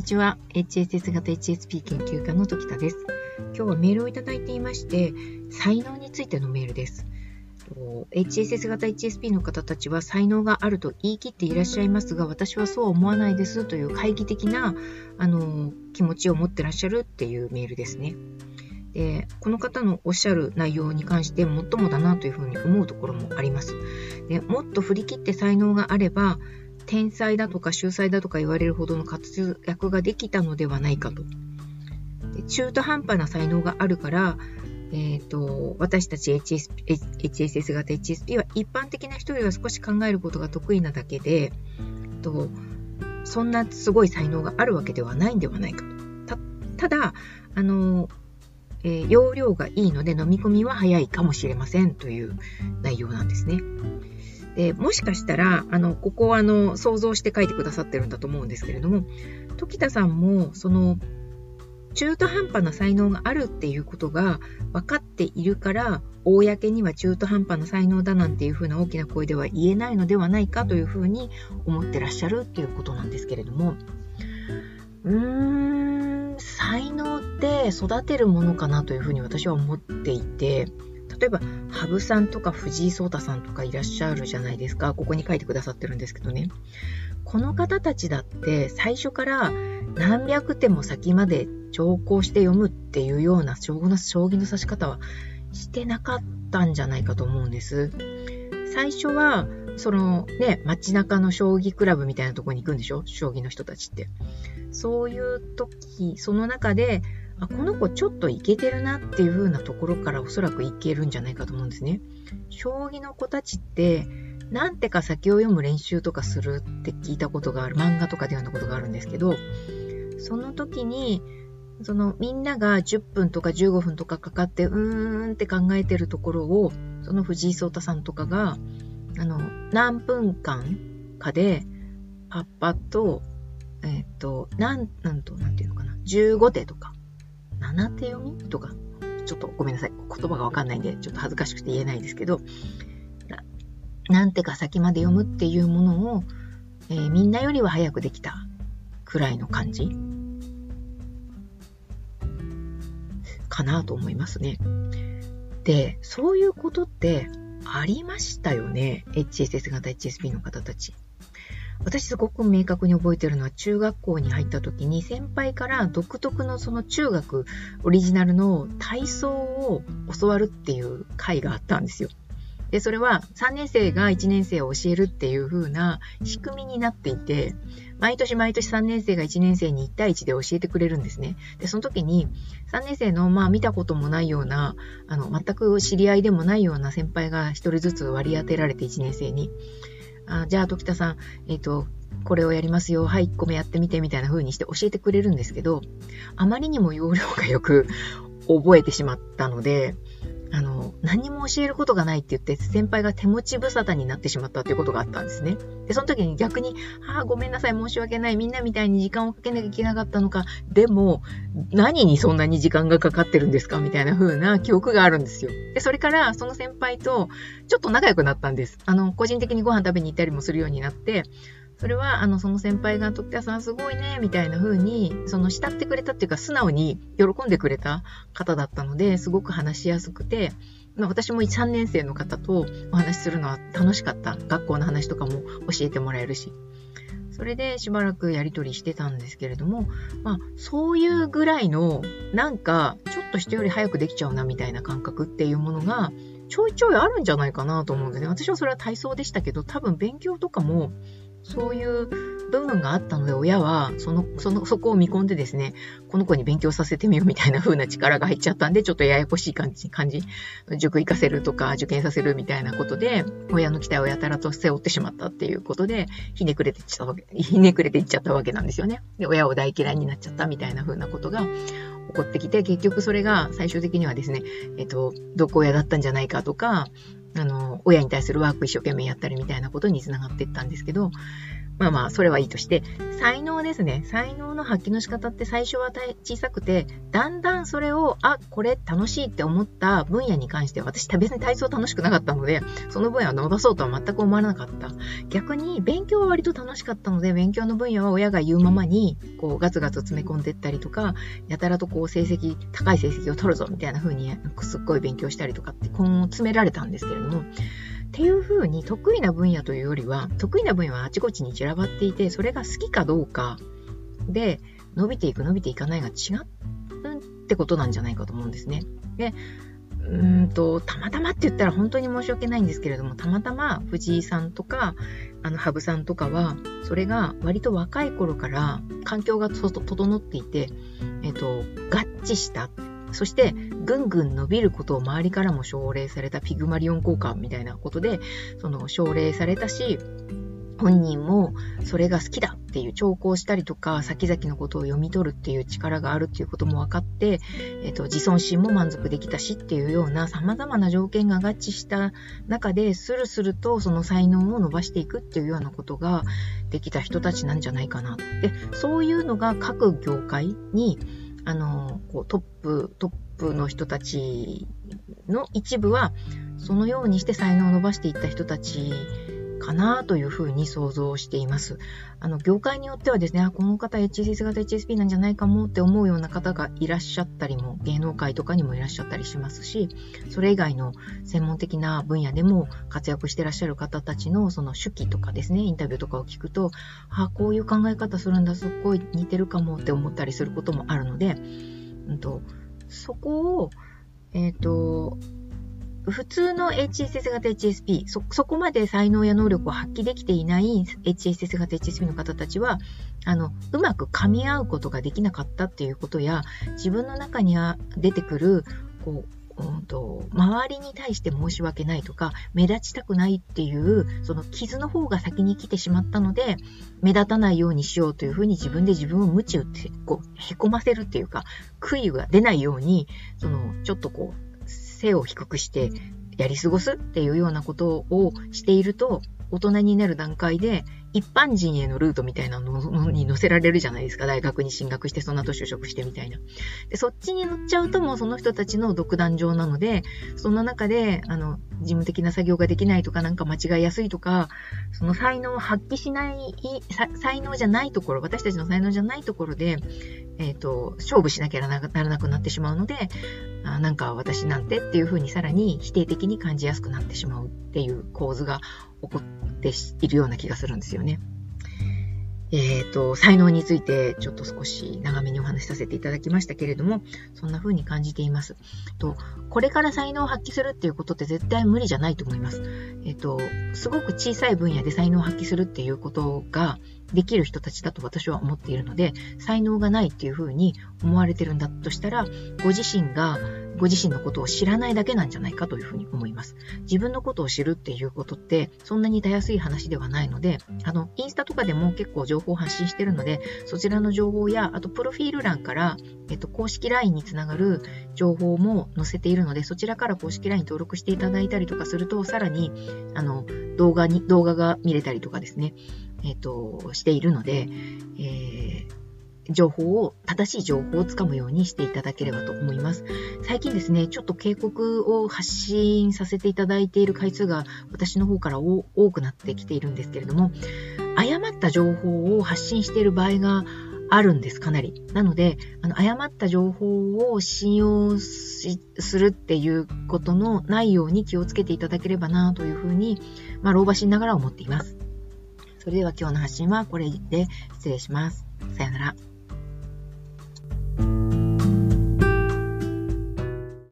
にちは。HSS 型 HSP 研究家の時田です。今日はメールをいただいていまして、才能についてのメールです。HSS 型 HSP の方たちは才能があると言い切っていらっしゃいますが、私はそうは思わないですという懐疑的なあの気持ちを持ってらっしゃるっていうメールですね。でこの方のおっしゃる内容に関して最もだなというふうに思うところもあります。でもっと振り切って才能があれば天才だとか秀才だとか言われるほどの活躍ができたのではないかと。中途半端な才能があるから、えーと、私たち HS HSS 型 HSP は一般的な人よりは少し考えることが得意なだけで、とそんなすごい才能があるわけではないんではないかと。ただ、あのえー、容量がいいので飲み込みは早いかもしれませんという内容なんですね。でもしかしたら、あの、ここはあの、想像して書いてくださってるんだと思うんですけれども、時田さんも、その、中途半端な才能があるっていうことが分かっているから、公には中途半端な才能だなんていうふうな大きな声では言えないのではないかというふうに思ってらっしゃるっていうことなんですけれども、うーん、才能って育てるものかなというふうに私は思っていて、例えば羽生さんとか藤井聡太さんとかいらっしゃるじゃないですかここに書いてくださってるんですけどねこの方たちだって最初から何百手も先まで長考して読むっていうような将棋の指し方はしてなかったんじゃないかと思うんです。最初は、そのね、街中の将棋クラブみたいなとこに行くんでしょ？将棋の人たちって。そういう時、その中で、あこの子ちょっといけてるなっていう風なところからおそらくいけるんじゃないかと思うんですね。将棋の子たちって、なんてか先を読む練習とかするって聞いたことがある、漫画とかで読んだことがあるんですけど、その時に、そのみんなが10分とか15分とかかかってうーんって考えてるところをその藤井聡太さんとかがあの何分間かでパッパッとえっ、となんなんとなんていうのかな15手とか7手読みとか、ちょっとごめんなさい。言葉がわかんないんで、ちょっと恥ずかしくて言えないですけど、何手か先まで読むっていうものを、えー、みんなよりは早くできたくらいの感じ？かなと思いますね。で、そういうことってありましたよね？HSS 型 HSP の方たち。私すごく明確に覚えてるのは中学校に入った時に先輩から独特のその中学オリジナルの体操を教わるっていう会があったんですよ。で、それは3年生が1年生を教えるっていう風な仕組みになっていて、毎年毎年3年生が1年生に1対1で教えてくれるんですね。で、その時に3年生のまあ見たこともないような、あの、全く知り合いでもないような先輩が1人ずつ割り当てられて1年生に、あじゃあ、時田さん、えっ、ー、と、これをやりますよ。はい、1個目やってみて、みたいな風にして教えてくれるんですけど、あまりにも容量がよく覚えてしまったので、あの、何も教えることがないって言って、先輩が手持ち無沙汰になってしまったっていうことがあったんですね。で、その時に逆に、ああ、ごめんなさい、申し訳ない、みんなみたいに時間をかけなきゃいけなかったのか、でも、何にそんなに時間がかかってるんですか？みたいな風な記憶があるんですよ。で、それから、その先輩と、ちょっと仲良くなったんです。あの、個人的にご飯食べに行ったりもするようになって、それは、あの、その先輩が、時田さんすごいね、みたいな風に、その、慕ってくれたっていうか、素直に喜んでくれた方だったので、すごく話しやすくて、私も3年生の方とお話しするのは楽しかった。学校の話とかも教えてもらえるし。それでしばらくやりとりしてたんですけれども、まあ、そういうぐらいの、なんか、ちょっと人より早くできちゃうなみたいな感覚っていうものが、ちょいちょいあるんじゃないかなと思うんですね。私はそれは体操でしたけど、多分勉強とかも、そういう部分があったので、親は、その、その、そこを見込んでですね、この子に勉強させてみようみたいな風な力が入っちゃったんで、ちょっとややこしい感じ、感じ。塾行かせるとか、受験させるみたいなことで、親の期待をやたらと背負ってしまったっていうことで、ひねくれていっちゃったわけ、ひねくれていっちゃったわけなんですよね。で、親を大嫌いになっちゃったみたいな風なことが、起こってきて、結局それが最終的にはですね、えっと、毒親だったんじゃないかとか、あの、親に対するワーク一生懸命やったりみたいなことにつながっていったんですけど、まあまあ、それはいいとして、才能ですね。才能の発揮の仕方って最初は小さくて、だんだんそれを、あ、これ楽しいって思った分野に関しては、私別に体操楽しくなかったので、その分野を伸ばそうとは全く思わなかった。逆に、勉強は割と楽しかったので、勉強の分野は親が言うままに、こう、ガツガツ詰め込んでったりとか、やたらとこう、成績、高い成績を取るぞ、みたいな風に、すっごい勉強したりとかって、今後詰められたんですけれども、っていう風に得意な分野というよりは、得意な分野はあちこちに散らばっていて、それが好きかどうかで、伸びていく伸びていかないが違うってことなんじゃないかと思うんですね。で、うんと、たまたまって言ったら本当に申し訳ないんですけれども、たまたま藤井さんとか、あの、羽生さんとかは、それが割と若い頃から環境が整っていて、えっと、合致したそして、ぐんぐん伸びることを周りからも奨励されたピグマリオン効果みたいなことで、その奨励されたし、本人もそれが好きだっていう兆候したりとか、先々のことを読み取るっていう力があるっていうことも分かって、えっ、と、自尊心も満足できたしっていうような様々な条件が合致した中で、スルスルとその才能を伸ばしていくっていうようなことができた人たちなんじゃないかなと。で、そういうのが各業界にあの、こうトップ、トップの人たちの一部は、そのようにして才能を伸ばしていった人たちかなというふうに想像しています。あの、業界によってはですね、あ、この方 HSS 型 HSP なんじゃないかもって思うような方がいらっしゃったりも、芸能界とかにもいらっしゃったりしますし、それ以外の専門的な分野でも活躍してらっしゃる方たちのその手記とかですね、インタビューとかを聞くと、あ、こういう考え方するんだ、すっごい似てるかもって思ったりすることもあるので、うんと、そこを、えっ、ー、と、普通の HSS 型 HSP そ、そこまで才能や能力を発揮できていない HSS 型 HSP の方たちは、あの、うまく噛み合うことができなかったっていうことや、自分の中には出てくる、こう、うんと、周りに対して申し訳ないとか、目立ちたくないっていう、その傷の方が先に来てしまったので、目立たないようにしようというふうに自分で自分を無知打って、こう、へこませるっていうか、悔いが出ないように、その、ちょっとこう、背を低くしてやり過ごすっていうようなことをしていると、大人になる段階で、一般人へのルートみたいなのに乗せられるじゃないですか。大学に進学して、その後就職してみたいな。で、そっちに乗っちゃうともうその人たちの独壇場なので、その中で、あの、事務的な作業ができないとか、なんか間違いやすいとか、その才能を発揮しない、才能じゃないところ、私たちの才能じゃないところで、えっ、ー、と、勝負しなきゃならなくなってしまうので、あなんか私なんてっていうふうにさらに否定的に感じやすくなってしまうっていう構図が起こっているような気がするんですよね。えっ、ー、と、才能についてちょっと少し長めにお話しさせていただきましたけれども、そんな風に感じています。と、これから才能を発揮するっていうことって絶対無理じゃないと思います。えっ、ー、と、すごく小さい分野で才能を発揮するっていうことができる人たちだと私は思っているので、才能がないっていう風に思われてるんだとしたら、ご自身がご自身のことを知らないだけなんじゃないかというふうに思います。自分のことを知るっていうことってそんなにたやすい話ではないので、あの、インスタとかでも結構情報を発信してるので、そちらの情報や、あとプロフィール欄から、えっと、公式 LINE につながる情報も載せているので、そちらから公式 LINE 登録していただいたりとかすると、さらに、あの、動画に、動画が見れたりとかですね、えっと、しているので、えー情報を、正しい情報をつかむようにしていただければと思います。最近ですね、ちょっと警告を発信させていただいている回数が私の方から多くなってきているんですけれども、誤った情報を発信している場合があるんです、かなり。なので、あの、誤った情報を信用するっていうことのないように気をつけていただければなというふうに、まあ、老婆しながら思っています。それでは今日の発信はこれで失礼します。さよなら。